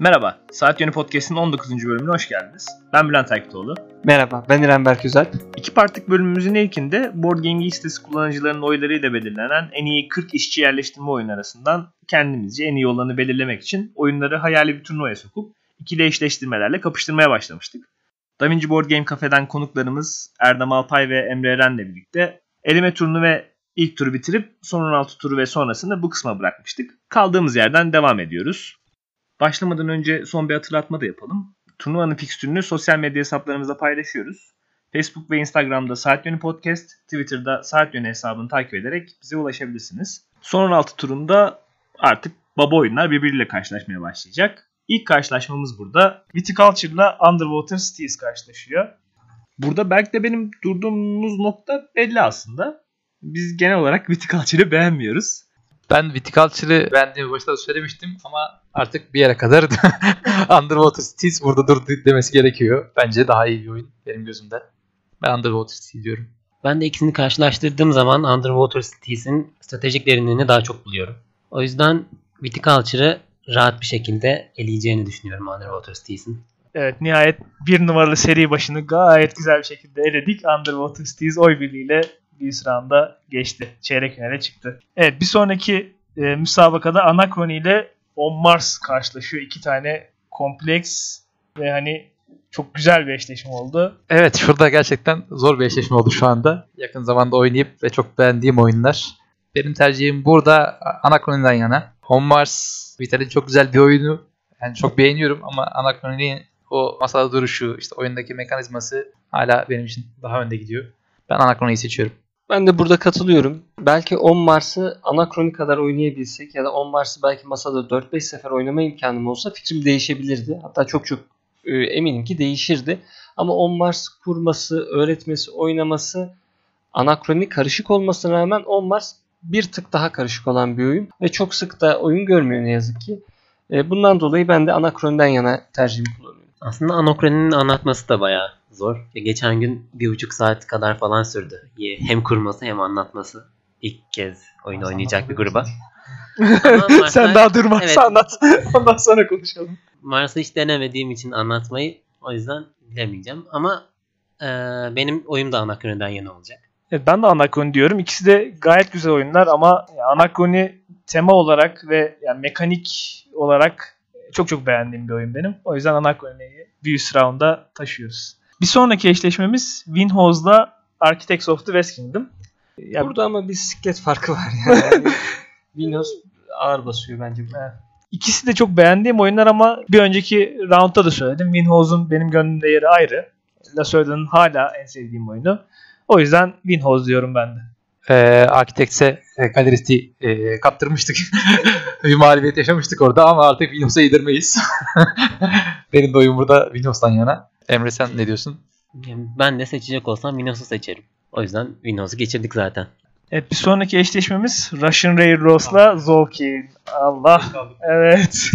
Merhaba, Saat Yönü Podcast'in 19. bölümüne hoş geldiniz. Ben Bülent Aykıtoğlu. Merhaba, ben İrem Berküzel. İki partlik bölümümüzün ilkinde Board Game sitesi kullanıcılarının oylarıyla belirlenen en iyi 40 işçi yerleştirme oyunu arasından kendimizce en iyi olanı belirlemek için oyunları hayali bir turnuvaya sokup ikili eşleştirmelerle kapıştırmaya başlamıştık. DaVinci Board Game Cafe'den konuklarımız Erdem Alpay ve Emre Eren'le birlikte eleme turunu ve ilk turu bitirip son 16 turu ve sonrasını bu kısma bırakmıştık. Kaldığımız yerden devam ediyoruz. Başlamadan önce son bir hatırlatma da yapalım. Turnuvanın fikstürünü sosyal medya hesaplarımızda paylaşıyoruz. Facebook ve Instagram'da Saat Yönü Podcast, Twitter'da Saat Yönü hesabını takip ederek bize ulaşabilirsiniz. Son 16 turunda artık baba oyunlar birbiriyle karşılaşmaya başlayacak. İlk karşılaşmamız burada. Viticulture'la Underwater Cities karşılaşıyor. Burada belki de benim durduğumuz nokta belli aslında. Biz genel olarak Viticulture'ı beğenmiyoruz. Ben Viticulture'ı beğendiğimi başta söylemiştim ama artık bir yere kadar Underwater Cities burada dur demesi gerekiyor. Bence daha iyi bir oyun benim gözümde. Ben Underwater Cities diyorum. Ben de ikisini karşılaştırdığım zaman Underwater Cities'in stratejik derinliğini daha çok buluyorum. O yüzden Viticulture'ı rahat bir şekilde eleyeceğini düşünüyorum Underwater Cities'in. Evet nihayet bir numaralı seri başını gayet güzel bir şekilde eledik. Underwater Cities oy birliğiyle bir round'a geçti. Çeyrek finale çıktı. Evet bir sonraki e, müsabakada Anachrony ile On Mars karşılaşıyor. İki tane kompleks ve hani çok güzel bir eşleşme oldu. Evet şurada gerçekten zor bir eşleşme oldu şu anda. Yakın zamanda oynayıp ve çok beğendiğim oyunlar. Benim tercihim burada Anachrony'den yana. On Mars Vital'in çok güzel bir oyunu. Yani çok beğeniyorum ama Anachrony'nin o masada duruşu, işte oyundaki mekanizması hala benim için daha önde gidiyor. Ben Anachrony'yi seçiyorum. Ben de burada katılıyorum. Belki 10 Mars'ı Anachrony kadar oynayabilsek ya da 10 Mars'ı belki masada 4-5 sefer oynama imkanım olsa fikrim değişebilirdi. Hatta çok çok e, eminim ki değişirdi. Ama 10 Mars kurması, öğretmesi, oynaması Anachrony karışık olmasına rağmen 10 Mars bir tık daha karışık olan bir oyun ve çok sık da oyun görmüyor ne yazık ki. E, bundan dolayı ben de Anachrony'den yana tercihimi kullanıyorum. Aslında Anachrony'nin anlatması da bayağı zor. Geçen gün bir buçuk saat kadar falan sürdü. Hem kurması hem anlatması. İlk kez oyun oynayacak bir gruba. Mars'a, Sen daha durmazsa evet, anlat. Ondan sonra konuşalım. Mars'ı hiç denemediğim için anlatmayı o yüzden bilemeyeceğim. Ama e, benim oyum da Anachrony'den yana olacak. Evet, ben de Anachrony diyorum. İkisi de gayet güzel oyunlar ama Anachrony tema olarak ve yani mekanik olarak çok çok beğendiğim bir oyun benim. O yüzden Anachrony'yi bir üst round'a taşıyoruz. Bir sonraki eşleşmemiz Winhouse'la Architects of the West Kingdom. Ya Burada ama bir siklet farkı var yani. Winhouse ağır basıyor bence. Bu. Evet. İkisi de çok beğendiğim oyunlar ama bir önceki roundda da söyledim. Winhouse'un benim gönlümde yeri ayrı. Lasoida'nın hala en sevdiğim oyunu. O yüzden Winhouse diyorum ben de. Ee, Architects'e e, galeristi e, kaptırmıştık. bir mağlubiyet yaşamıştık orada ama artık Winhouse'a yedirmeyiz. benim de oyun burada Winhouse'dan yana. Emre sen ne diyorsun? Ben de seçecek olsam Windows'u seçerim. O yüzden Windows'u geçirdik zaten. Evet bir sonraki eşleşmemiz Russian Railroads'la Zolkin. Allah. Evet.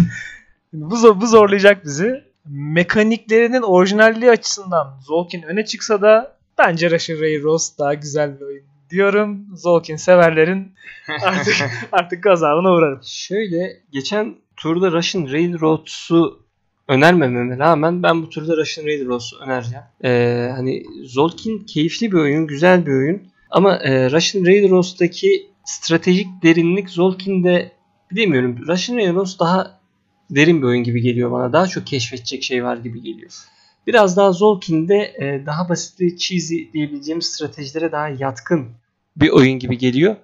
bu, bu zorlayacak bizi. Mekaniklerinin orijinalliği açısından Zolkin öne çıksa da bence Russian Railroads daha güzel bir oyun diyorum. Zolkin severlerin artık artık gazabına uğrarım. Şöyle geçen turda Russian Railroads'u önermememe rağmen ben bu turda Russian Railroads'u önereceğim. Ee, hani Zolkin keyifli bir oyun, güzel bir oyun. Ama e, Russian Railroads'taki stratejik derinlik Zolkin'de bilemiyorum. Russian Railroads daha derin bir oyun gibi geliyor bana. Daha çok keşfedecek şey var gibi geliyor. Biraz daha Zolkin'de e, daha basit ve cheesy diyebileceğimiz stratejilere daha yatkın bir oyun gibi geliyor.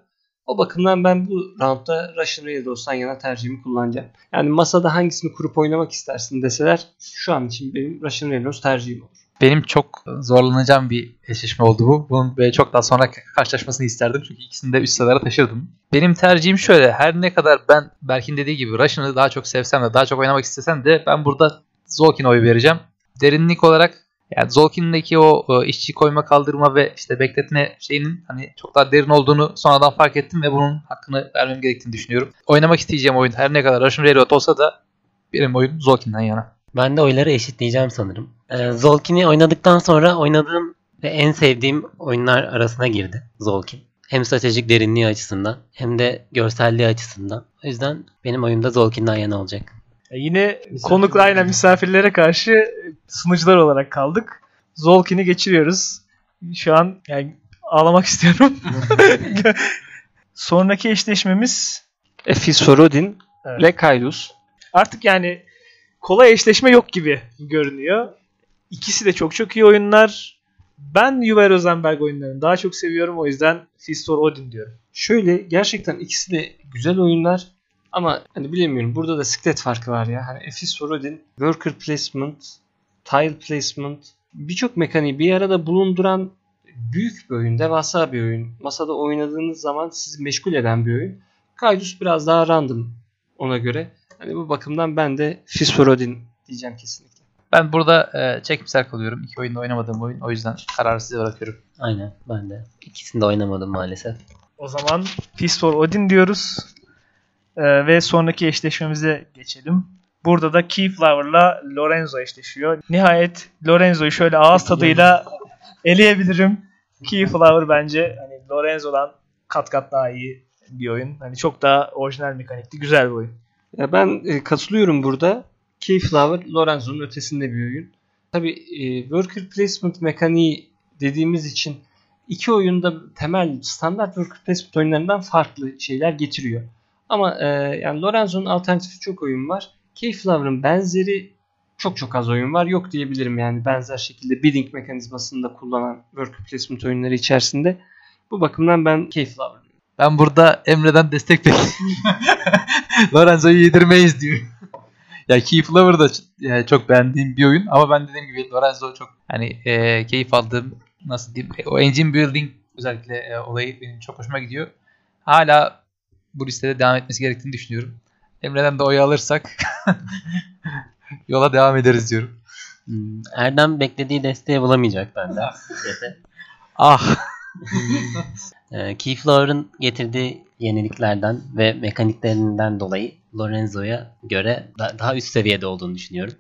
O bakımdan ben bu roundda Russian Railroads'tan yana tercihimi kullanacağım. Yani masada hangisini kurup oynamak istersin deseler şu an için benim Russian Railroads tercihim olur. Benim çok zorlanacağım bir eşleşme oldu bu. Bunun böyle çok daha sonra karşılaşmasını isterdim. Çünkü ikisini de üst sıralara taşırdım. Benim tercihim şöyle. Her ne kadar ben Berk'in dediği gibi Russian'ı daha çok sevsem de daha çok oynamak istesem de ben burada Zolkin'e oy vereceğim. Derinlik olarak yani Zolkin'deki o e, işçi koyma kaldırma ve işte bekletme şeyinin hani çok daha derin olduğunu sonradan fark ettim ve bunun hakkını vermem gerektiğini düşünüyorum. Oynamak isteyeceğim oyun her ne kadar Russian Railroad olsa da benim oyun Zolkin'den yana. Ben de oyları eşitleyeceğim sanırım. Ee, Zolkin'i oynadıktan sonra oynadığım ve en sevdiğim oyunlar arasına girdi Zolkin. Hem stratejik derinliği açısından hem de görselliği açısından. O yüzden benim oyunda Zolkin'den yana olacak. E, yine konukla aynen misafirlere karşı sunucular olarak kaldık. Zolkin'i geçiriyoruz. Şu an yani ağlamak istiyorum. Sonraki eşleşmemiz Efis Sorodin Evet. ile Kailus. artık yani kolay eşleşme yok gibi görünüyor. İkisi de çok çok iyi oyunlar. Ben Juve Rosenberg oyunlarını daha çok seviyorum. O yüzden Fist for Odin diyorum. Şöyle gerçekten ikisi de güzel oyunlar ama hani bilemiyorum burada da siklet farkı var ya. Hani Efis Sorodin, worker placement, tile placement birçok mekaniği bir arada bulunduran büyük bir oyun, devasa bir oyun. Masada oynadığınız zaman sizi meşgul eden bir oyun. Kaydus biraz daha random ona göre. Hani bu bakımdan ben de Fis for Odin diyeceğim kesinlikle. Ben burada e, çekimsel kalıyorum. İki oyunda oynamadığım oyun. O yüzden kararı size bırakıyorum. Aynen ben de. İkisini de oynamadım maalesef. O zaman Fist for Odin diyoruz. Ee, ve sonraki eşleşmemize geçelim. Burada da Keyflower'la Lorenzo eşleşiyor. Nihayet Lorenzo'yu şöyle ağız tadıyla eleyebilirim. Keyflower bence hani Lorenzo'dan kat kat daha iyi bir oyun. Hani çok daha orijinal mekanikli, güzel bir oyun. Ya ben e, katılıyorum burada. Keyflower Lorenzo'nun ötesinde bir oyun. Tabi worker placement mekaniği dediğimiz için iki oyunda temel standart worker placement oyunlarından farklı şeyler getiriyor. Ama e, yani Lorenzo'nun alternatifi çok oyun var. Keyflower'ın benzeri çok çok az oyun var. Yok diyebilirim yani benzer şekilde bidding mekanizmasını da kullanan worker placement oyunları içerisinde. Bu bakımdan ben Keyflower. Ben burada Emre'den destek bekliyorum. Lorenzo'yu yedirmeyiz diyor. ya Keyflower da yani çok beğendiğim bir oyun ama ben dediğim gibi Lorenzo çok hani e, keyif aldığım nasıl diyeyim o engine building özellikle e, olayı benim çok hoşuma gidiyor. Hala bu listede devam etmesi gerektiğini düşünüyorum. Emre'den de oyu alırsak yola devam ederiz diyorum. Hmm, Erdem beklediği desteği bulamayacak bende. Ah Ee, Keyflower'ın getirdiği yeniliklerden ve mekaniklerinden dolayı Lorenzo'ya göre da- daha üst seviyede olduğunu düşünüyorum.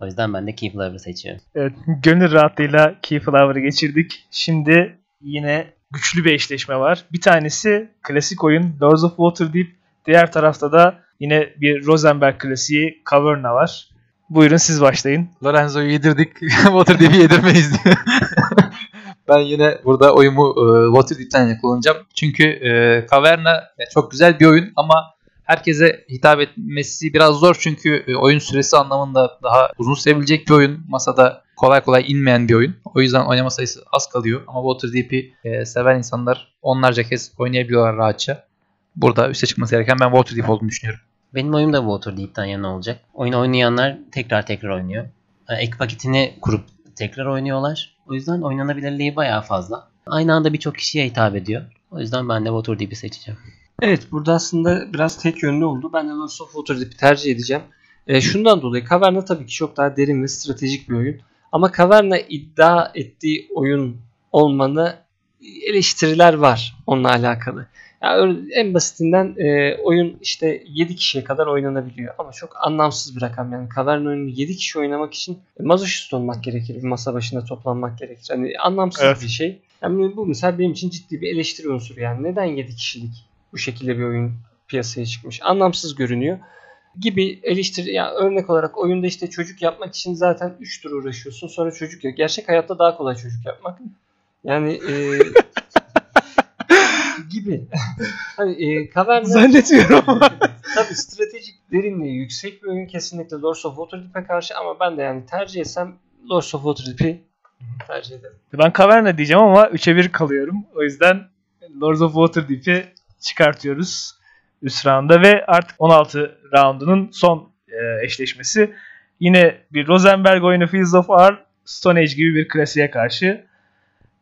O yüzden ben de Keyflower'ı seçiyorum. Evet, gönül rahatlığıyla Keyflower'ı geçirdik. Şimdi yine güçlü bir eşleşme var. Bir tanesi klasik oyun Lords of Waterdeep. Diğer tarafta da yine bir Rosenberg klasiği Caverna var. Buyurun siz başlayın. Lorenzo'yu yedirdik. Waterdeep'i yedirmeyiz diyor. ben yine burada oyumu e, Waterdeep'ten kullanacağım. Çünkü e, Caverna çok güzel bir oyun ama herkese hitap etmesi biraz zor. Çünkü e, oyun süresi anlamında daha uzun sevilecek bir oyun. Masada kolay kolay inmeyen bir oyun. O yüzden oynama sayısı az kalıyor. Ama Waterdeep'i e, seven insanlar onlarca kez oynayabiliyorlar rahatça. Burada üste çıkması gereken ben Waterdeep olduğunu düşünüyorum. Benim oyum da Waterdeep'ten yana olacak. Oyunu oynayanlar tekrar tekrar oynuyor. Ee, Ek paketini kurup tekrar oynuyorlar. O yüzden oynanabilirliği bayağı fazla. Aynı anda birçok kişiye hitap ediyor. O yüzden ben de Waterdeep'i seçeceğim. Evet burada aslında biraz tek yönlü oldu. Ben de Lords of Waterdeep'i tercih edeceğim. E, şundan dolayı Caverna tabii ki çok daha derin ve stratejik bir oyun. Ama Caverna iddia ettiği oyun olmanı eleştiriler var onunla alakalı. Ya ör- en basitinden e, oyun işte 7 kişiye kadar oynanabiliyor ama çok anlamsız bir rakam yani Caverna oyunu 7 kişi oynamak için mazoşist olmak gerekir, bir masa başında toplanmak gerekir. Hani anlamsız Evet. bir şey. Yani bu mesela benim için ciddi bir eleştiri unsuru yani neden 7 kişilik bu şekilde bir oyun piyasaya çıkmış. Anlamsız görünüyor gibi eleştiri ya örnek olarak oyunda işte çocuk yapmak için zaten 3 tur uğraşıyorsun sonra çocuk yok. Gerçek hayatta daha kolay çocuk yapmak. Yani e, gibi. hani e, Caverna Zannetmiyorum tabii stratejik derinliği yüksek bir oyun kesinlikle Lords of Waterdeep'e karşı ama ben de yani tercih etsem Lords of Waterdeep'i tercih ederim. Ben Caverna diyeceğim ama 3'e 1 kalıyorum. O yüzden Lords of Waterdeep'i çıkartıyoruz üst rounda ve artık 16 roundunun son e, eşleşmesi. Yine bir Rosenberg oyunu Fields of Ar Stone Age gibi bir klasiğe karşı.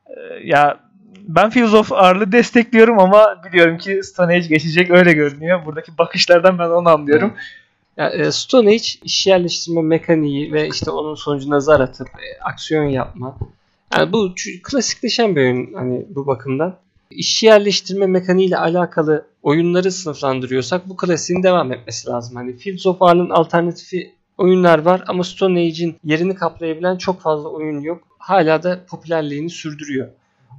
E, ya ben Fields of Ar'lı destekliyorum ama biliyorum ki Stone Age geçecek öyle görünüyor. Buradaki bakışlardan ben onu anlıyorum. Ya, e, Stone Age iş yerleştirme mekaniği ve işte onun sonucuna zar atıp e, aksiyon yapma. Yani bu klasikleşen bir oyun hani bu bakımdan. İş yerleştirme mekaniğiyle alakalı oyunları sınıflandırıyorsak bu klasiğin devam etmesi lazım. Hani Fields of Ar'ın alternatifi oyunlar var ama Stone Age'in yerini kaplayabilen çok fazla oyun yok. Hala da popülerliğini sürdürüyor.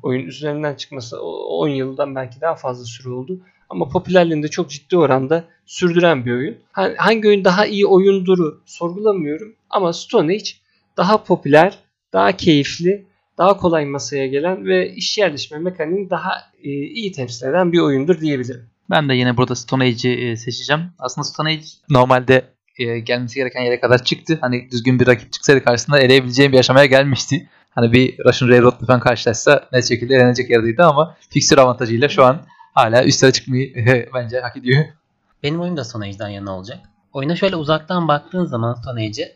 Oyun üzerinden çıkması o- 10 yıldan belki daha fazla süre oldu. ama popülerliğini de çok ciddi oranda sürdüren bir oyun. Hangi oyun daha iyi oyunduru sorgulamıyorum ama Stone Age daha popüler, daha keyifli, daha kolay masaya gelen ve iş yerleşme mekaniğini daha e, iyi temsil eden bir oyundur diyebilirim. Ben de yine burada Stone Age'i e, seçeceğim. Aslında Stone Age normalde e, gelmesi gereken yere kadar çıktı. Hani düzgün bir rakip çıksaydı karşısında eleyebileceğim bir aşamaya gelmişti. Hani bir Russian Railroad falan karşılaşsa net şekilde elenecek yerdeydi ama fixture avantajıyla şu an hala üstlere çıkmayı bence hak ediyor. Benim oyun da Stone Age'den yana olacak. Oyuna şöyle uzaktan baktığın zaman Stone Age'e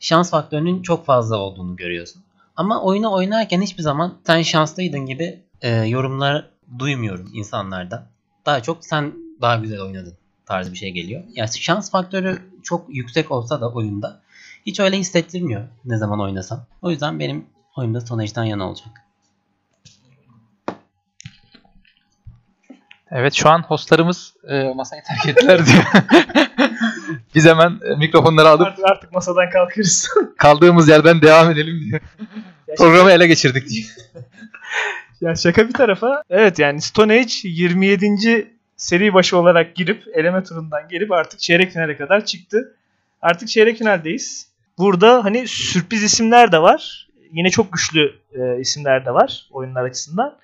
şans faktörünün çok fazla olduğunu görüyorsun. Ama oyunu oynarken hiçbir zaman sen şanslıydın gibi e, yorumlar duymuyorum insanlardan. Daha çok sen daha güzel oynadın tarzı bir şey geliyor. Yani şans faktörü çok yüksek olsa da oyunda hiç öyle hissettirmiyor ne zaman oynasam. O yüzden benim oyunda Stone Age'den yana olacak. Evet şu an hostlarımız e, masayı terk ettiler diyor. Biz hemen e, mikrofonları alıp Artık, artık masadan kalkıyoruz. kaldığımız yerden devam edelim diyor. Programı ele geçirdik diyor. ya şaka bir tarafa. Evet yani Stone Age 27. seri başı olarak girip eleme turundan gelip artık çeyrek finale kadar çıktı. Artık çeyrek finaldeyiz. Burada hani sürpriz isimler de var. Yine çok güçlü e, isimler de var oyunlar açısından.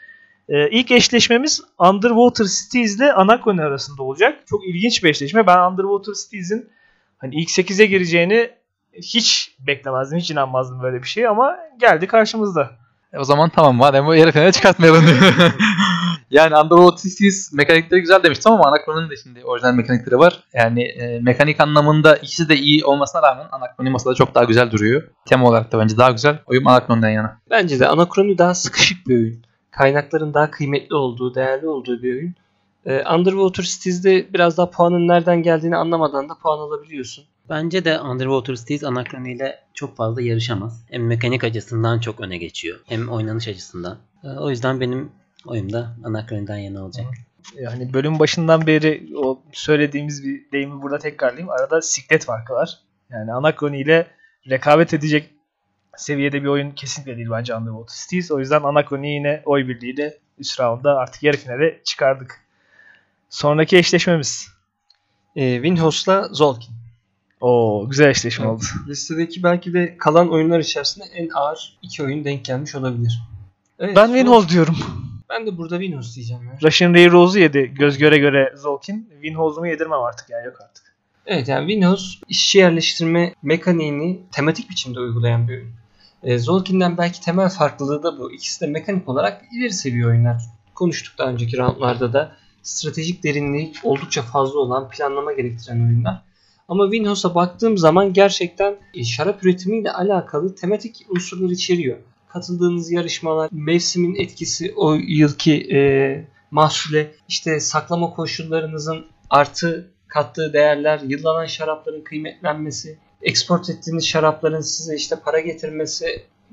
E, ilk eşleşmemiz Underwater Cities ile Anacron arasında olacak. Çok ilginç bir eşleşme. Ben Underwater Cities'in hani ilk 8'e gireceğini hiç beklemezdim. Hiç inanmazdım böyle bir şey ama geldi karşımızda. E, o zaman tamam madem bu yarı finale çıkartmayalım. yani Underwater Cities mekanikleri güzel demiştim ama Anachron'un da şimdi orijinal mekanikleri var. Yani e, mekanik anlamında ikisi de iyi olmasına rağmen Anachron'un masada çok daha güzel duruyor. Tema olarak da bence daha güzel. Oyun Anachron'dan yana. Bence de Anachron'u daha sıkışık bir oyun. Kaynakların daha kıymetli olduğu, değerli olduğu bir oyun. E, Underwater Cities'de biraz daha puanın nereden geldiğini anlamadan da puan alabiliyorsun. Bence de Underwater Cities Anacron ile çok fazla yarışamaz. Hem mekanik açısından çok öne geçiyor. Hem oynanış açısından. Ee, o yüzden benim oyum da Anacron'dan yana olacak. Yani bölüm başından beri o söylediğimiz bir deyimi burada tekrarlayayım. Arada siklet farkı var. Yani Anacron ile rekabet edecek seviyede bir oyun kesinlikle değil bence Underwater Cities. O yüzden Anacron'u yine oy birliğiyle üst roundda artık yarı finale çıkardık. Sonraki eşleşmemiz. E, Winhouse'la Zolkin. O güzel eşleşme evet. oldu. Listedeki belki de kalan oyunlar içerisinde en ağır iki oyun denk gelmiş olabilir. Evet, ben Winhouse diyorum. Ben de burada Winhouse diyeceğim. Ya. Russian Railroads'u yedi göz göre göre Zolkin. Winhouse'umu yedirmem artık yani yok artık. Evet yani Winhouse işçi yerleştirme mekaniğini tematik biçimde uygulayan bir oyun. E, Zolkin'den belki temel farklılığı da bu. İkisi de mekanik olarak ileri seviye oyunlar. Konuştuk daha önceki roundlarda da. Stratejik derinliği oldukça fazla olan planlama gerektiren oyunlar. Ama Winhouse'a baktığım zaman gerçekten e, şarap üretimiyle alakalı tematik unsurlar içeriyor. Katıldığınız yarışmalar, mevsimin etkisi, o yılki e, mahsule, işte saklama koşullarınızın artı kattığı değerler, yıllanan şarapların kıymetlenmesi, export ettiğiniz şarapların size işte para getirmesi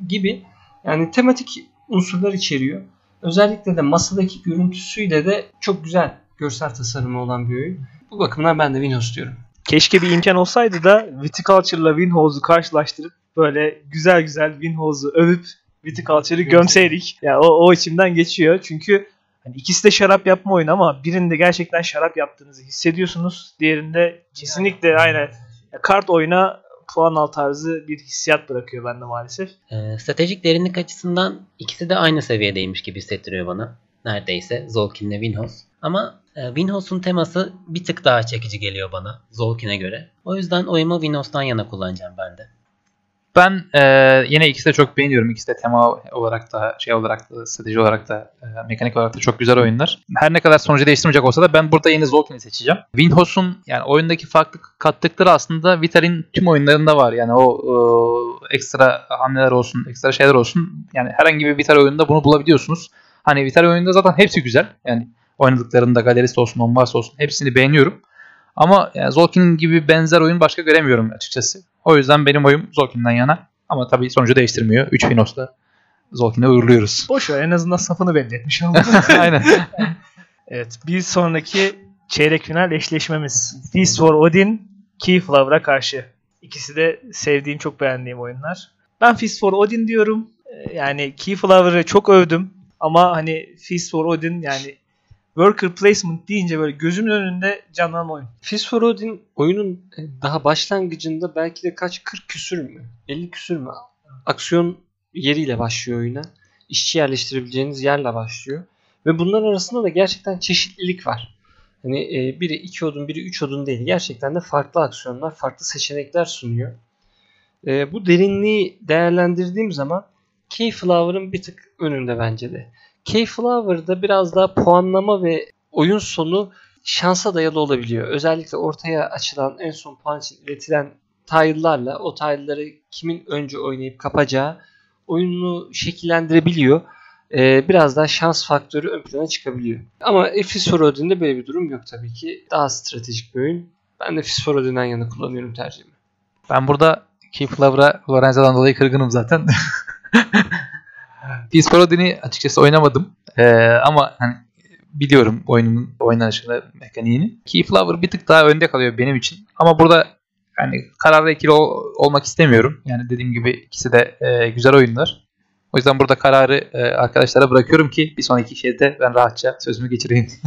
gibi yani tematik unsurlar içeriyor. Özellikle de masadaki görüntüsüyle de çok güzel görsel tasarımı olan bir oyun. Bu bakımdan ben de Winhouse diyorum. Keşke bir imkan olsaydı da Viticulture'la Winhouse'u karşılaştırıp böyle güzel güzel Winhouse'u övüp Viticulture'ı gömseydik. Ya yani o, o içimden geçiyor. Çünkü hani ikisi de şarap yapma oyunu ama birinde gerçekten şarap yaptığınızı hissediyorsunuz. Diğerinde kesinlikle aynen kart oyuna puan al tarzı bir hissiyat bırakıyor bende maalesef. E, stratejik derinlik açısından ikisi de aynı seviyedeymiş gibi hissettiriyor bana. Neredeyse Zolkin ile Winhouse. Ama e, Winhouse'un teması bir tık daha çekici geliyor bana Zolkin'e göre. O yüzden oyumu Winhouse'dan yana kullanacağım ben de. Ben e, yine ikisi de çok beğeniyorum. İkisi de tema olarak da şey olarak da strateji olarak da e, mekanik olarak da çok güzel oyunlar. Her ne kadar sonucu değiştirmeyecek olsa da ben burada yine Zolkin'i seçeceğim. Winhouse'un yani oyundaki farklı kattıkları aslında Vital'in tüm oyunlarında var. Yani o e, ekstra hamleler olsun, ekstra şeyler olsun. Yani herhangi bir Vital oyununda bunu bulabiliyorsunuz. Hani Vital oyununda zaten hepsi güzel. Yani oynadıklarında galerist olsun, on olsun hepsini beğeniyorum. Ama yani Zolkin gibi benzer oyun başka göremiyorum açıkçası. O yüzden benim oyum Zolkin'den yana. Ama tabii sonucu değiştirmiyor. 3 Finos'ta Zolkin'e uğurluyoruz. Boş ver en azından safını belli etmiş olduk. Aynen. evet bir sonraki çeyrek final eşleşmemiz. Feast for Odin, Keyflower'a karşı. İkisi de sevdiğim, çok beğendiğim oyunlar. Ben Feast for Odin diyorum. Yani Keyflower'ı çok övdüm. Ama hani Feast for Odin yani worker placement deyince böyle gözümün önünde canlanan oyun. Fist for Odin oyunun daha başlangıcında belki de kaç 40 küsür mü? 50 küsür mü? Aksiyon yeriyle başlıyor oyuna. İşçi yerleştirebileceğiniz yerle başlıyor. Ve bunların arasında da gerçekten çeşitlilik var. Hani e, biri 2 odun, biri 3 odun değil. Gerçekten de farklı aksiyonlar, farklı seçenekler sunuyor. E, bu derinliği değerlendirdiğim zaman Keyflower'ın bir tık önünde bence de. Keyflower'da biraz daha puanlama ve oyun sonu şansa dayalı olabiliyor. Özellikle ortaya açılan en son puan için iletilen tile'larla o tile'ları kimin önce oynayıp kapacağı oyunu şekillendirebiliyor. Ee, biraz daha şans faktörü ön plana çıkabiliyor. Ama Fist for Odin'de böyle bir durum yok tabii ki. Daha stratejik bir oyun. Ben de Fist for Odin'den yana kullanıyorum tercihimi. Ben burada Keyflower'a Lorenza'dan dolayı kırgınım zaten. Peace Parody'ni açıkçası oynamadım. Ee, ama hani biliyorum oyunun oynanışını, mekaniğini. Keyflower bir tık daha önde kalıyor benim için. Ama burada yani kararlı ikili ol- olmak istemiyorum. Yani dediğim gibi ikisi de e, güzel oyunlar. O yüzden burada kararı e, arkadaşlara bırakıyorum ki bir sonraki şeyde ben rahatça sözümü geçireyim.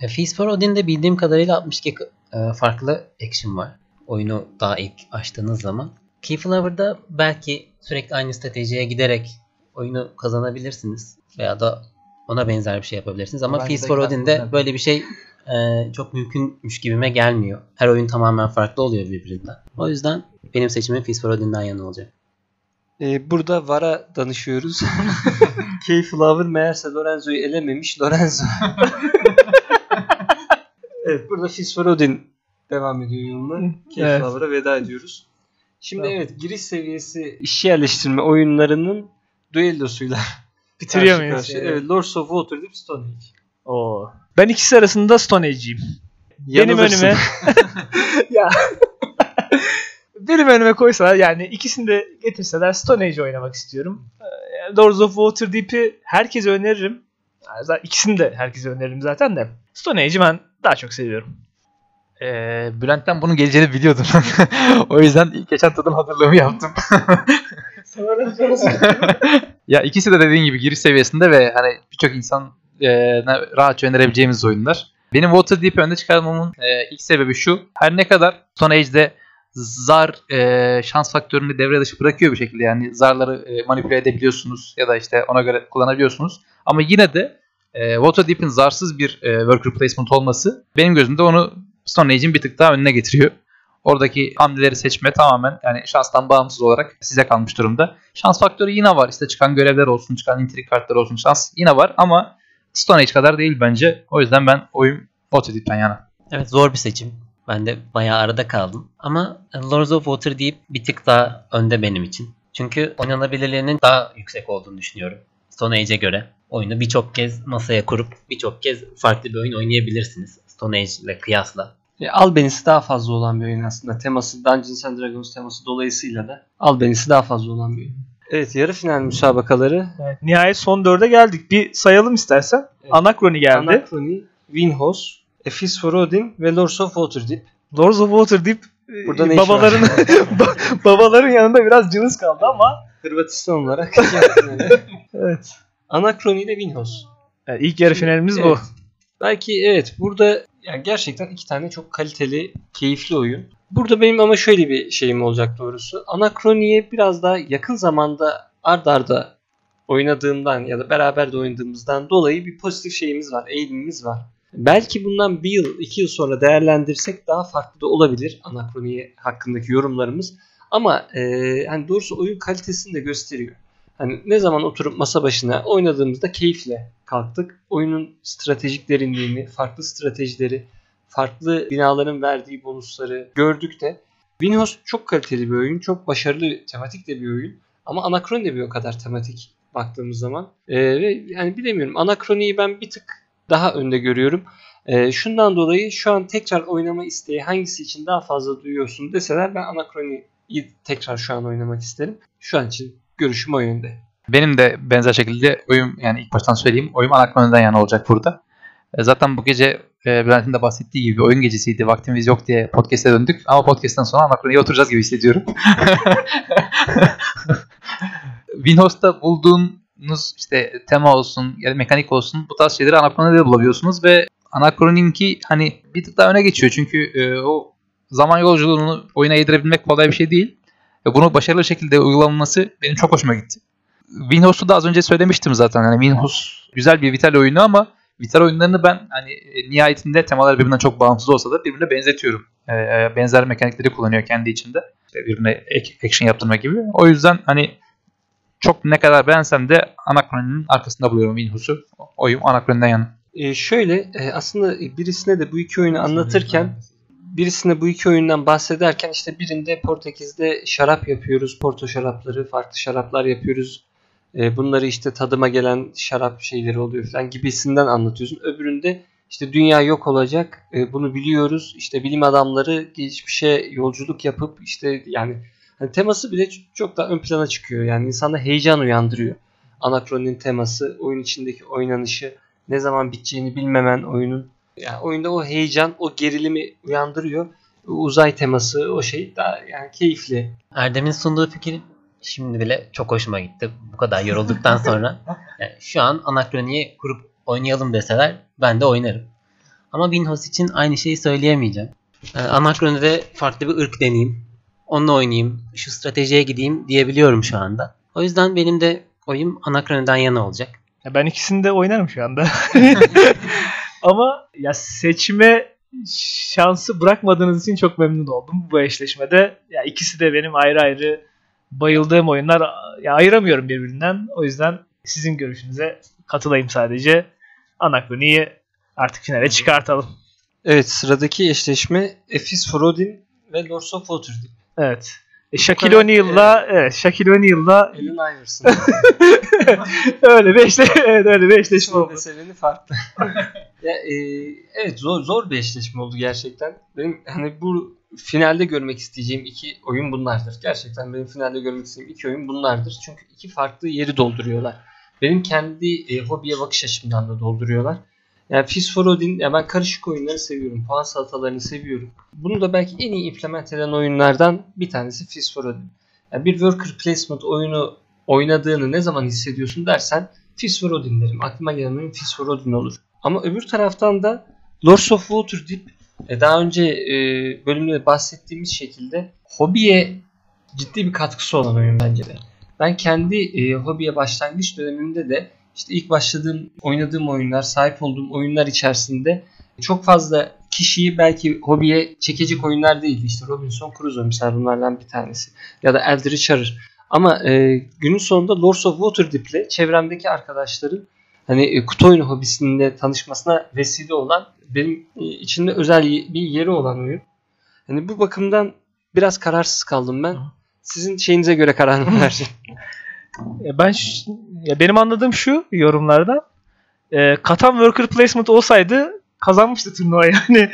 E, Feast for Odin'de bildiğim kadarıyla 62 e, farklı action var. Oyunu daha ilk açtığınız zaman. Keyflower'da belki sürekli aynı stratejiye giderek oyunu kazanabilirsiniz. Veya da ona benzer bir şey yapabilirsiniz. Ama Bence Feast de for Odin'de böyle bir şey e, çok mümkünmüş gibime gelmiyor. Her oyun tamamen farklı oluyor birbirinden. O yüzden benim seçimim Feast for Odin'den yana olacak. Ee, burada VAR'a danışıyoruz. Keyflower meğerse Lorenzo'yu elememiş. Lorenzo. evet burada Fist for Odin devam ediyor yoluna. Keyflower'a veda ediyoruz. Şimdi Tamam. evet giriş seviyesi iş yerleştirme oyunlarının düellosuyla Bitiriyor karşı muyuz? şeyi? Evet, Lords of Waterdeep Stone Age. Oo. Ben ikisi arasında Stone Age'iyim. Benim önüme ya benim önüme koysalar yani ikisini de getirseler Stone Age oynamak istiyorum. Ee, Lords of Waterdeep'i herkese öneririm. Yani ikisini de herkese öneririm zaten de. Stone Age'i ben daha çok seviyorum. Ee, Bülent'ten bunun geleceğini biliyordum. o yüzden geçen tadım hazırlığımı yaptım. ya ikisi de dediğin gibi giriş seviyesinde ve hani birçok insan e, rahatça önerebileceğimiz oyunlar. Benim Waterdeep'i önde çıkarmamın e, ilk sebebi şu. Her ne kadar Stone Age'de zar e, şans faktörünü devre dışı bırakıyor bir şekilde. Yani zarları e, manipüle edebiliyorsunuz ya da işte ona göre kullanabiliyorsunuz. Ama yine de e, Waterdeep'in zarsız bir e, worker placement olması benim gözümde onu Stone Age'in bir tık daha önüne getiriyor. Oradaki hamleleri seçme tamamen yani şanstan bağımsız olarak size kalmış durumda. Şans faktörü yine var. İşte çıkan görevler olsun, çıkan intrik kartları olsun şans yine var ama Stone Age kadar değil bence. O yüzden ben oyun Waterdeep'ten yana. Evet zor bir seçim. Ben de bayağı arada kaldım. Ama Lords of Water deyip bir tık daha önde benim için. Çünkü oynanabilirliğinin daha yüksek olduğunu düşünüyorum. Stone Age'e göre. Oyunu birçok kez masaya kurup birçok kez farklı bir oyun oynayabilirsiniz. Stone Age ile kıyasla. E, Albenisi daha fazla olan bir oyun aslında. Teması Dungeons and Dragons teması dolayısıyla da Albenisi daha fazla olan bir oyun. Evet yarı final müsabakaları. Evet, nihayet son dörde geldik. Bir sayalım istersen. Evet. Anachrony geldi. Anachrony, Winhouse, A Fist for Odin ve Lords of Waterdeep. Lords of Waterdeep e, Burada işi babaların babaların yanında biraz cılız kaldı ama Hırvatistan olarak evet. Anachrony ile Winhouse. Yani ilk yarı finalimiz bu. Evet. Belki evet burada yani gerçekten iki tane çok kaliteli, keyifli oyun. Burada benim ama şöyle bir şeyim olacak doğrusu. Anachrony'ye biraz daha yakın zamanda ard arda oynadığımdan ya da beraber de oynadığımızdan dolayı bir pozitif şeyimiz var, eğilimimiz var. Belki bundan bir yıl, iki yıl sonra değerlendirsek daha farklı da olabilir Anachrony hakkındaki yorumlarımız. Ama e, hani doğrusu oyun kalitesini de gösteriyor. Hani ne zaman oturup masa başına oynadığımızda keyifle kalktık. Oyunun stratejik derinliğini, farklı stratejileri, farklı binaların verdiği bonusları gördük de Winhouse çok kaliteli bir oyun, çok başarılı, tematik de bir oyun. Ama Anachrony de bir o kadar tematik baktığımız zaman. Ee, ve yani bilemiyorum. Anachrony'yi ben bir tık daha önde görüyorum. Ee, şundan dolayı şu an tekrar oynama isteği hangisi için daha fazla duyuyorsun deseler ben Anachrony'yi tekrar şu an oynamak isterim. Şu an için görüşüm o yönde. Benim de benzer şekilde oyun yani ilk baştan söyleyeyim oyun Anachrony'den yana olacak burada. E, Zaten bu gece e, Bülent'in de bahsettiği gibi oyun gecesiydi. Vaktimiz yok diye podcast'e döndük. Ama podcast'ten sonra Anachrony'ye oturacağız gibi hissediyorum. Winhouse'da bulduğun oyununuz işte tema olsun ya da mekanik olsun bu tarz şeyleri Anakron'da bulabiliyorsunuz ve Anakron'inki hani bir tık daha öne geçiyor çünkü e, o zaman yolculuğunu oyuna yedirebilmek kolay bir şey değil. Ve bunu başarılı şekilde uygulanması benim çok hoşuma gitti. Winhouse'u da az önce söylemiştim zaten. Yani Winhouse güzel bir Vital oyunu ama Vital oyunlarını ben hani e, nihayetinde temalar birbirinden çok bağımsız olsa da birbirine benzetiyorum. E, e, benzer mekanikleri kullanıyor kendi içinde. İşte birbirine action yaptırma gibi. O yüzden hani çok ne kadar beğensem de Anachron'un arkasında buluyorum Winhouse'u. Oyum Anachron'dan yana. E, şöyle e, aslında birisine de bu iki oyunu anlatırken birisine bu iki oyundan bahsederken işte birinde Portekiz'de şarap yapıyoruz. Porto şarapları, farklı şaraplar yapıyoruz. E, bunları işte tadıma gelen şarap şeyleri oluyor falan gibisinden anlatıyorsun. Öbüründe işte dünya yok olacak. E, bunu biliyoruz. İşte bilim adamları geçmişe yolculuk yapıp işte yani hani teması bile çok daha ön plana çıkıyor. Yani insanda heyecan uyandırıyor. Anakron'un teması, oyun içindeki oynanışı, ne zaman biteceğini bilmemen oyunun. Yani oyunda o heyecan, o gerilimi uyandırıyor. Uzay teması, o şey daha yani keyifli. Erdem'in sunduğu fikir şimdi bile çok hoşuma gitti. Bu kadar yorulduktan sonra. Yani şu an Anakroni'yi kurup oynayalım deseler ben de oynarım. Ama Winhouse için aynı şeyi söyleyemeyeceğim. Yani Anakroni'de farklı bir ırk deneyeyim. Onunla oynayayım. Şu stratejiye gideyim diyebiliyorum şu anda. O yüzden benim de oyum Anakroni'den yana olacak. Ya ben ikisini de oynarım şu anda. Ama ya seçime şansı bırakmadığınız için çok memnun oldum bu eşleşmede. Ya ikisi de benim ayrı ayrı bayıldığım oyunlar. Ya ayıramıyorum birbirinden. O yüzden sizin görüşünüze katılayım sadece. Anakroni'yi artık finale çıkartalım. Evet sıradaki eşleşme Efis Frodin ve Lords of Waterdeep. Evet. E, Shaquille O'Neal'la evet, Shaquille O'Neal'la Allen Iverson. öyle bir eşle evet, öyle bir eşleşme oldu. Meseleni farklı. ya, e, evet zor zor bir eşleşme oldu gerçekten. Benim hani bu finalde görmek isteyeceğim iki oyun bunlardır. Gerçekten benim finalde görmek istediğim iki oyun bunlardır. Çünkü iki farklı yeri dolduruyorlar. Benim kendi e, hobiye bakış açımdan da dolduruyorlar. Yani Fizz for Odin, yani ben karışık oyunları seviyorum. Puan salatalarını seviyorum. Bunu da belki en iyi implement eden oyunlardan bir tanesi Fizz for Odin. Yani bir worker placement oyunu oynadığını ne zaman hissediyorsun dersen Fizz for Odin derim. Aklıma gelen oyun Fizz for Odin olur. Ama öbür taraftan da Lords of Waterdeep e, daha önce e, bölümde bahsettiğimiz şekilde hobiye ciddi bir katkısı olan oyun bence de. Ben kendi e, hobiye başlangıç dönemimde de işte ilk başladığım, oynadığım oyunlar, sahip olduğum oyunlar içerisinde çok fazla kişiyi belki hobiye çekecek oyunlar değildi. İşte Robinson Crusoe mesela bunlardan bir tanesi. Ya da Eldritch Horror. Ama e, günün sonunda Lords of Waterdeep ile çevremdeki arkadaşların hani e, kutu oyunu hobisinde tanışmasına vesile olan benim e, içinde özel bir yeri olan oyun. Hani bu bakımdan biraz kararsız kaldım ben. Sizin şeyinize göre kararımı vereceğim. Ya ben ya benim anladığım şu yorumlarda e, Katan Worker Placement olsaydı kazanmıştı turnuva yani.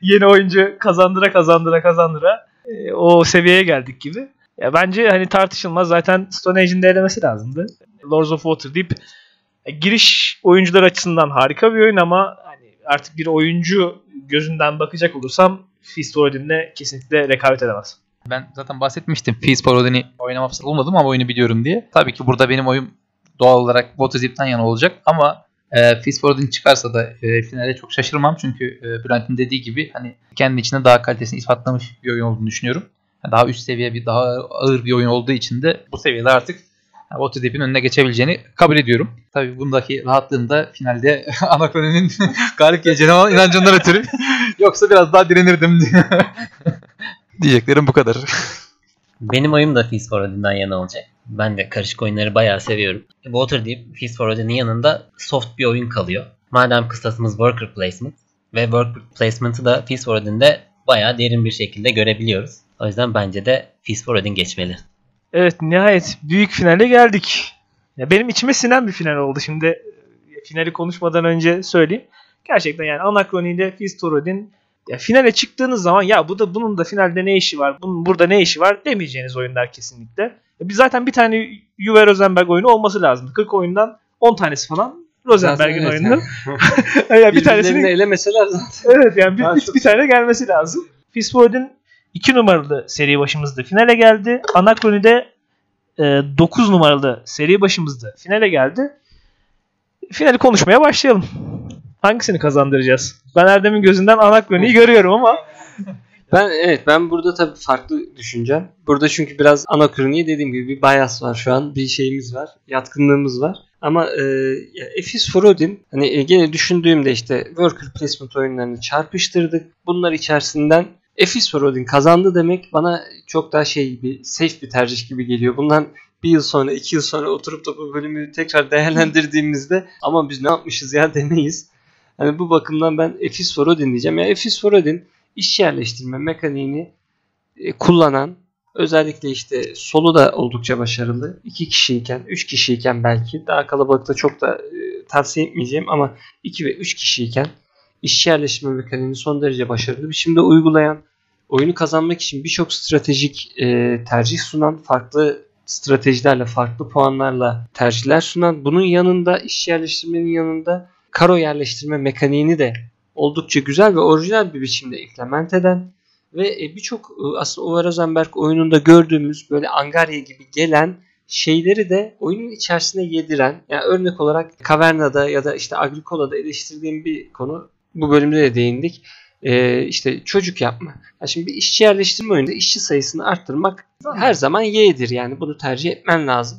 Yeni oyuncu kazandıra kazandıra kazandıra e, o seviyeye geldik gibi. Ya bence hani tartışılmaz zaten Stone Age'in de lazımdı. Lords of Waterdeep e, giriş oyuncular açısından harika bir oyun ama hani artık bir oyuncu gözünden bakacak olursam Fist Odin'le kesinlikle rekabet edemez. Ben zaten bahsetmiştim. Peace Parody'ni oynama fırsatı ama oyunu biliyorum diye. Tabii ki burada benim oyun doğal olarak Waterdeep'ten yana olacak ama e, Peace Parodyn çıkarsa da e, finale çok şaşırmam. Çünkü e, Bülent'in dediği gibi hani kendi içinde daha kalitesini ispatlamış bir oyun olduğunu düşünüyorum. Daha üst seviye bir daha ağır bir oyun olduğu için de bu seviyede artık yani önüne geçebileceğini kabul ediyorum. Tabii bundaki rahatlığım da finalde Anakron'un galip geleceğine olan inancından ötürü. Yoksa biraz daha direnirdim diye. Diyeceklerim bu kadar. Benim oyum da Feast for Odin'den yana olacak. Ben de karışık oyunları bayağı seviyorum. Waterdeep, Feast for Odin'in yanında soft bir oyun kalıyor. Madem kıstasımız Worker Placement ve Worker Placement'ı da Feast for Odin'de bayağı derin bir şekilde görebiliyoruz. O yüzden bence de Feast for Odin geçmeli. Evet nihayet büyük finale geldik. Ya benim içime sinen bir final oldu şimdi. e, Finali konuşmadan önce söyleyeyim. Gerçekten yani Anakroni ile Fistorodin ya finale çıktığınız zaman ya bu da bunun da finalde ne işi var? Bunun burada ne işi var demeyeceğiniz oyunlar kesinlikle. Ya biz zaten bir tane Juve Rosenberg oyunu olması lazım. 40 oyundan 10 tanesi falan Rosenberg'in evet oyunu. yani. ya bir tanesini elemeseler zaten. Evet yani bir, bir, bir tane gelmesi lazım. Fistwood'un 2 numaralı seri başımızda finale geldi. Anakroni'de 9 numaralı seri başımızda finale geldi. Finali konuşmaya başlayalım. Hangisini kazandıracağız? Ben Erdem'in gözünden Anakroni'yi görüyorum ama Ben evet ben burada tabii farklı düşüneceğim. Burada çünkü biraz anakroniye dediğim gibi bir bias var şu an. Bir şeyimiz var. Yatkınlığımız var. Ama e, ya Efis Forodin hani e, gene düşündüğümde işte worker placement oyunlarını çarpıştırdık. Bunlar içerisinden Efis Forodin kazandı demek bana çok daha şey gibi safe bir tercih gibi geliyor. Bundan bir yıl sonra iki yıl sonra oturup da bu bölümü tekrar değerlendirdiğimizde ama biz ne yapmışız ya demeyiz. Hani bu bakımdan ben Efis Forodin diyeceğim. Ya Efis Forodin iş yerleştirme mekaniğini e, kullanan özellikle işte solu da oldukça başarılı. 2 kişiyken, 3 kişiyken belki daha kalabalıkta çok da e, tavsiye etmeyeceğim ama 2 ve 3 kişiyken iş yerleştirme mekaniğini son derece başarılı bir biçimde uygulayan, oyunu kazanmak için birçok stratejik e, tercih sunan, farklı stratejilerle, farklı puanlarla tercihler sunan, bunun yanında iş yerleştirmenin yanında karo yerleştirme mekaniğini de oldukça güzel ve orijinal bir biçimde implement eden ve e, birçok e, aslında Uwe Rosenberg oyununda gördüğümüz böyle Angarya gibi gelen şeyleri de oyunun içerisine yediren yani örnek olarak Caverna'da ya da işte Agricola'da eleştirdiğim bir konu bu bölümde de değindik. Ee, işte çocuk yapma. Yani şimdi bir işçi yerleştirme oyunda işçi sayısını arttırmak her zaman Y'dir yani bunu tercih etmen lazım.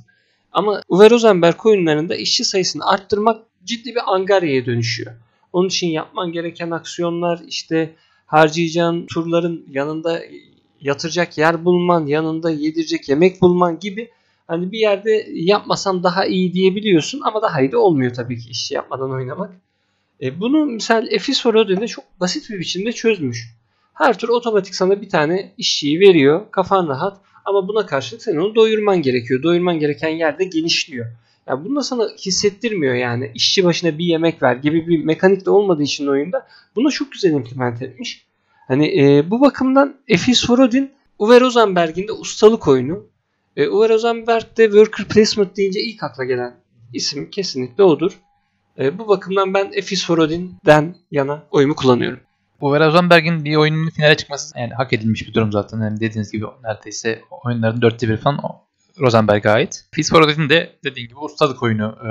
Ama Uwe Rosenberg oyunlarında işçi sayısını arttırmak ciddi bir Angarya'ya dönüşüyor. Onun için yapman gereken aksiyonlar işte harcayacağın turların yanında yatıracak yer bulman, yanında yedirecek yemek bulman gibi hani bir yerde yapmasam daha iyi diyebiliyorsun ama daha iyi de olmuyor tabii ki işi yapmadan oynamak. E, bunu misal Efis Rodin'de çok basit bir biçimde çözmüş. Her tur otomatik sana bir tane işçiyi veriyor. Kafan rahat. Ama buna karşılık sen onu doyurman gerekiyor. Doyurman gereken yerde genişliyor. Ya bunu da sana hissettirmiyor yani. işçi başına bir yemek ver gibi bir mekanik de olmadığı için oyunda bunu çok güzel implement etmiş. Hani e, bu bakımdan Efis Forodin Uwe Rosenberg'in de ustalık oyunu. E, Uwe Rosenberg de worker placement deyince ilk akla gelen isim kesinlikle odur. E, bu bakımdan ben Efis Forodin'den yana oyumu kullanıyorum. Uwe Rosenberg'in bir oyunun finale çıkması yani hak edilmiş bir durum zaten. Yani dediğiniz gibi neredeyse oyunların dörtte bir falan Rosenberg'e ait. Fitzpatrick'in de dediğim gibi ustalık oyunu. Ee,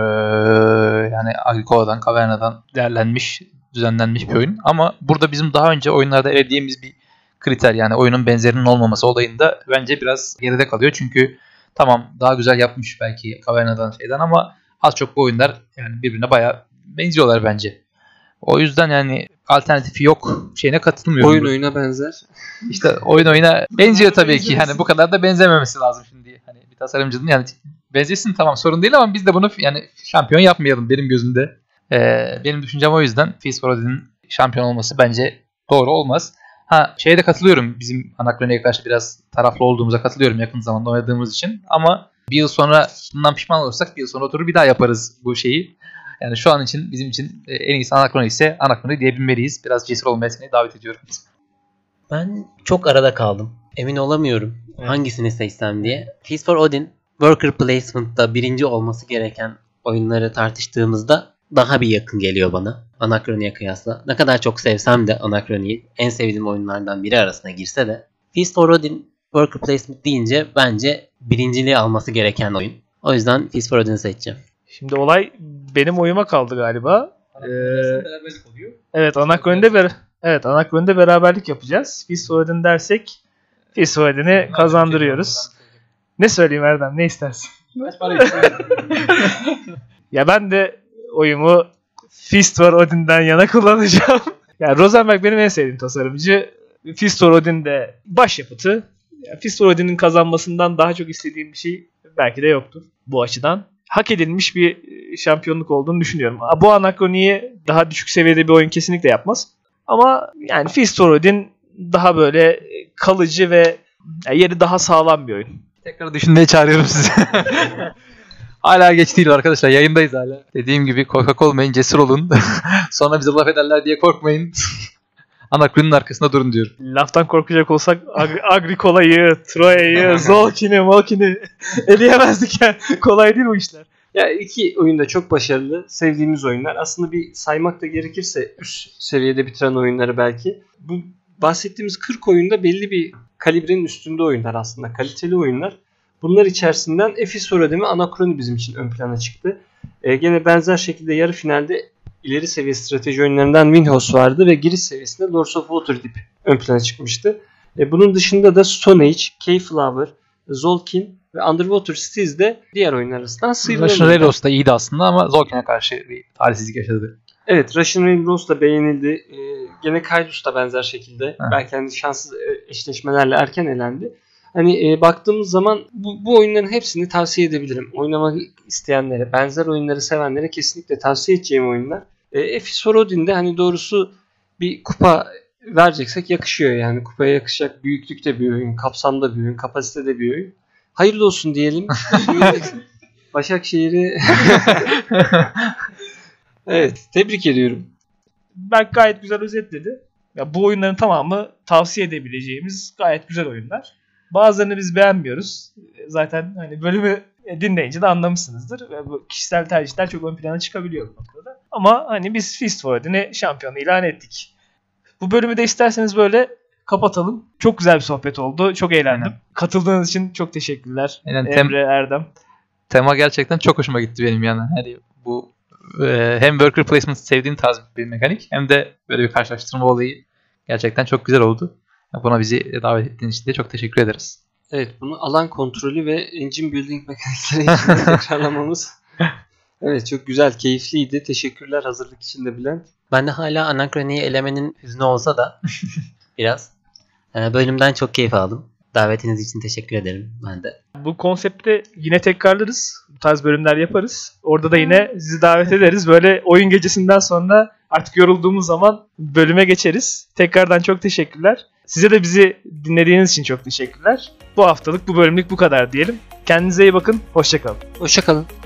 yani Agricola'dan, Caverna'dan değerlenmiş, düzenlenmiş bir oyun. Ama burada bizim daha önce oyunlarda elediğimiz bir kriter yani oyunun benzerinin olmaması olayında bence biraz geride kalıyor. Çünkü tamam daha güzel yapmış belki Caverna'dan şeyden ama az çok bu oyunlar yani birbirine bayağı benziyorlar bence. O yüzden yani alternatifi yok şeyine katılmıyorum. Oyun oyuna benzer. İşte oyun oyuna benziyor tabii ki. Hani bu kadar da benzememesi lazım şimdi. Tasarımcının yani benzesin tamam sorun değil ama biz de bunu yani şampiyon yapmayalım benim gözümde. Ee, benim düşüncem o yüzden Fizz Parodin'in şampiyon olması bence doğru olmaz. Ha şeye de katılıyorum. Bizim Anakroni'ye karşı biraz taraflı olduğumuza katılıyorum yakın zamanda oynadığımız için. Ama bir yıl sonra bundan pişman olursak bir yıl sonra oturur bir daha yaparız bu şeyi. Yani şu an için bizim için e, en iyisi Anakroni ise Anakroni diyebilmeliyiz. Biraz cesur olmaya seni davet ediyorum. Ben çok arada kaldım. Emin olamıyorum evet. hangisini seçsem diye. Feast for Odin Worker Placement'ta birinci olması gereken oyunları tartıştığımızda daha bir yakın geliyor bana. Anakroni'ye kıyasla. Ne kadar çok sevsem de Anakroni'yi en sevdiğim oyunlardan biri arasına girse de Feast for Odin Worker Placement deyince bence birinciliği alması gereken oyun. O yüzden Feast for Odin'i seçeceğim. Şimdi olay benim oyuma kaldı galiba. Ee, evet Anakron'da ber Evet Anakron'da beraberlik yapacağız. Fils Odin dersek Fils Odin'i kazandırıyoruz. Ne söyleyeyim Erdem ne istersin? ya ben de oyumu Fistor Odin'den yana kullanacağım. yani Rosenberg benim en sevdiğim tasarımcı. Fistor Odin de başyapıtı. Yani Fistor Odin'in kazanmasından daha çok istediğim bir şey belki de yoktur bu açıdan hak edilmiş bir e, şampiyonluk olduğunu düşünüyorum. Bu Anakroni'yi daha düşük seviyede bir oyun kesinlikle yapmaz. Ama yani Fistorodin daha böyle kalıcı ve yeri daha sağlam bir oyun. Tekrar düşünmeye çağırıyorum sizi. hala geç değil arkadaşlar. Yayındayız hala. Dediğim gibi korkak olmayın, cesur olun. Sonra bize laf ederler diye korkmayın. Anakroni'nin arkasında durun diyorum. Laftan korkacak olsak Ag- Agricola'yı, Troya'yı, Zolkin'i, Molkin'i eleyemezdik yani. Kolay değil bu işler. Ya iki oyunda çok başarılı, sevdiğimiz oyunlar. Aslında bir saymak da gerekirse üst seviyede bitiren oyunları belki. Bu bahsettiğimiz 40 oyunda belli bir kalibrenin üstünde oyunlar aslında. Kaliteli oyunlar. Bunlar içerisinden Efis Sorade ve Anakroni bizim için ön plana çıktı. E, gene benzer şekilde yarı finalde ileri seviye strateji oyunlarından Winhouse vardı ve giriş seviyesinde Lords of Waterdeep ön plana çıkmıştı. E, bunun dışında da Stone Age, Keyflower, Zolkin ve Underwater Cities de diğer oyunlar arasından sıyrılan. Russian. Railroads da iyiydi aslında ama Zolkin'e karşı bir talihsizlik yaşadı. Evet Russian Railroads da beğenildi. Ee, gene Kaidus da benzer şekilde. Ha. Belki hani şanssız e, eşleşmelerle erken elendi. Hani e, baktığımız zaman bu, bu oyunların hepsini tavsiye edebilirim. Oynamak isteyenlere, benzer oyunları sevenlere kesinlikle tavsiye edeceğim oyunlar. E, Efis for Odin'de hani doğrusu bir kupa vereceksek yakışıyor yani. Kupaya yakışacak büyüklükte bir oyun, kapsamda bir oyun, kapasitede bir oyun. Hayırlı olsun diyelim. Başakşehir'i Evet, tebrik ediyorum. Berk gayet güzel özetledi. Ya bu oyunların tamamı tavsiye edebileceğimiz gayet güzel oyunlar. Bazılarını biz beğenmiyoruz. Zaten hani bölümü dinleyince de anlamışsınızdır. Ve bu kişisel tercihler çok ön plana çıkabiliyor bu noktada. Ama hani biz Fist for Odin'i şampiyon ilan ettik. Bu bölümü de isterseniz böyle kapatalım. Çok güzel bir sohbet oldu. Çok eğlendim. Aynen. Katıldığınız için çok teşekkürler. Aynen, tem- Emre, Erdem. Tema gerçekten çok hoşuma gitti benim yani. Hani bu e, hem worker placement sevdiğim tarz bir mekanik hem de böyle bir karşılaştırma olayı gerçekten çok güzel oldu. Buna bizi davet ettiğiniz için de çok teşekkür ederiz. Evet, bunu alan kontrolü ve engine building mekanikleri için tekrarlamamız. Evet, çok güzel, keyifliydi. Teşekkürler hazırlık için de Bülent. Ben de hala Anakroni'yi elemenin hüznü olsa da biraz e, bölümden çok keyif aldım. Davetiniz için teşekkür ederim ben de. Bu konsepti yine tekrarlarız. Bu tarz bölümler yaparız. Orada da yine sizi davet ederiz. Böyle oyun gecesinden sonra artık yorulduğumuz zaman bölüme geçeriz. Tekrardan çok teşekkürler. Size de bizi dinlediğiniz için çok teşekkürler. Bu haftalık bu bölümlük bu kadar diyelim. Kendinize iyi bakın. Hoşçakalın. Hoşçakalın.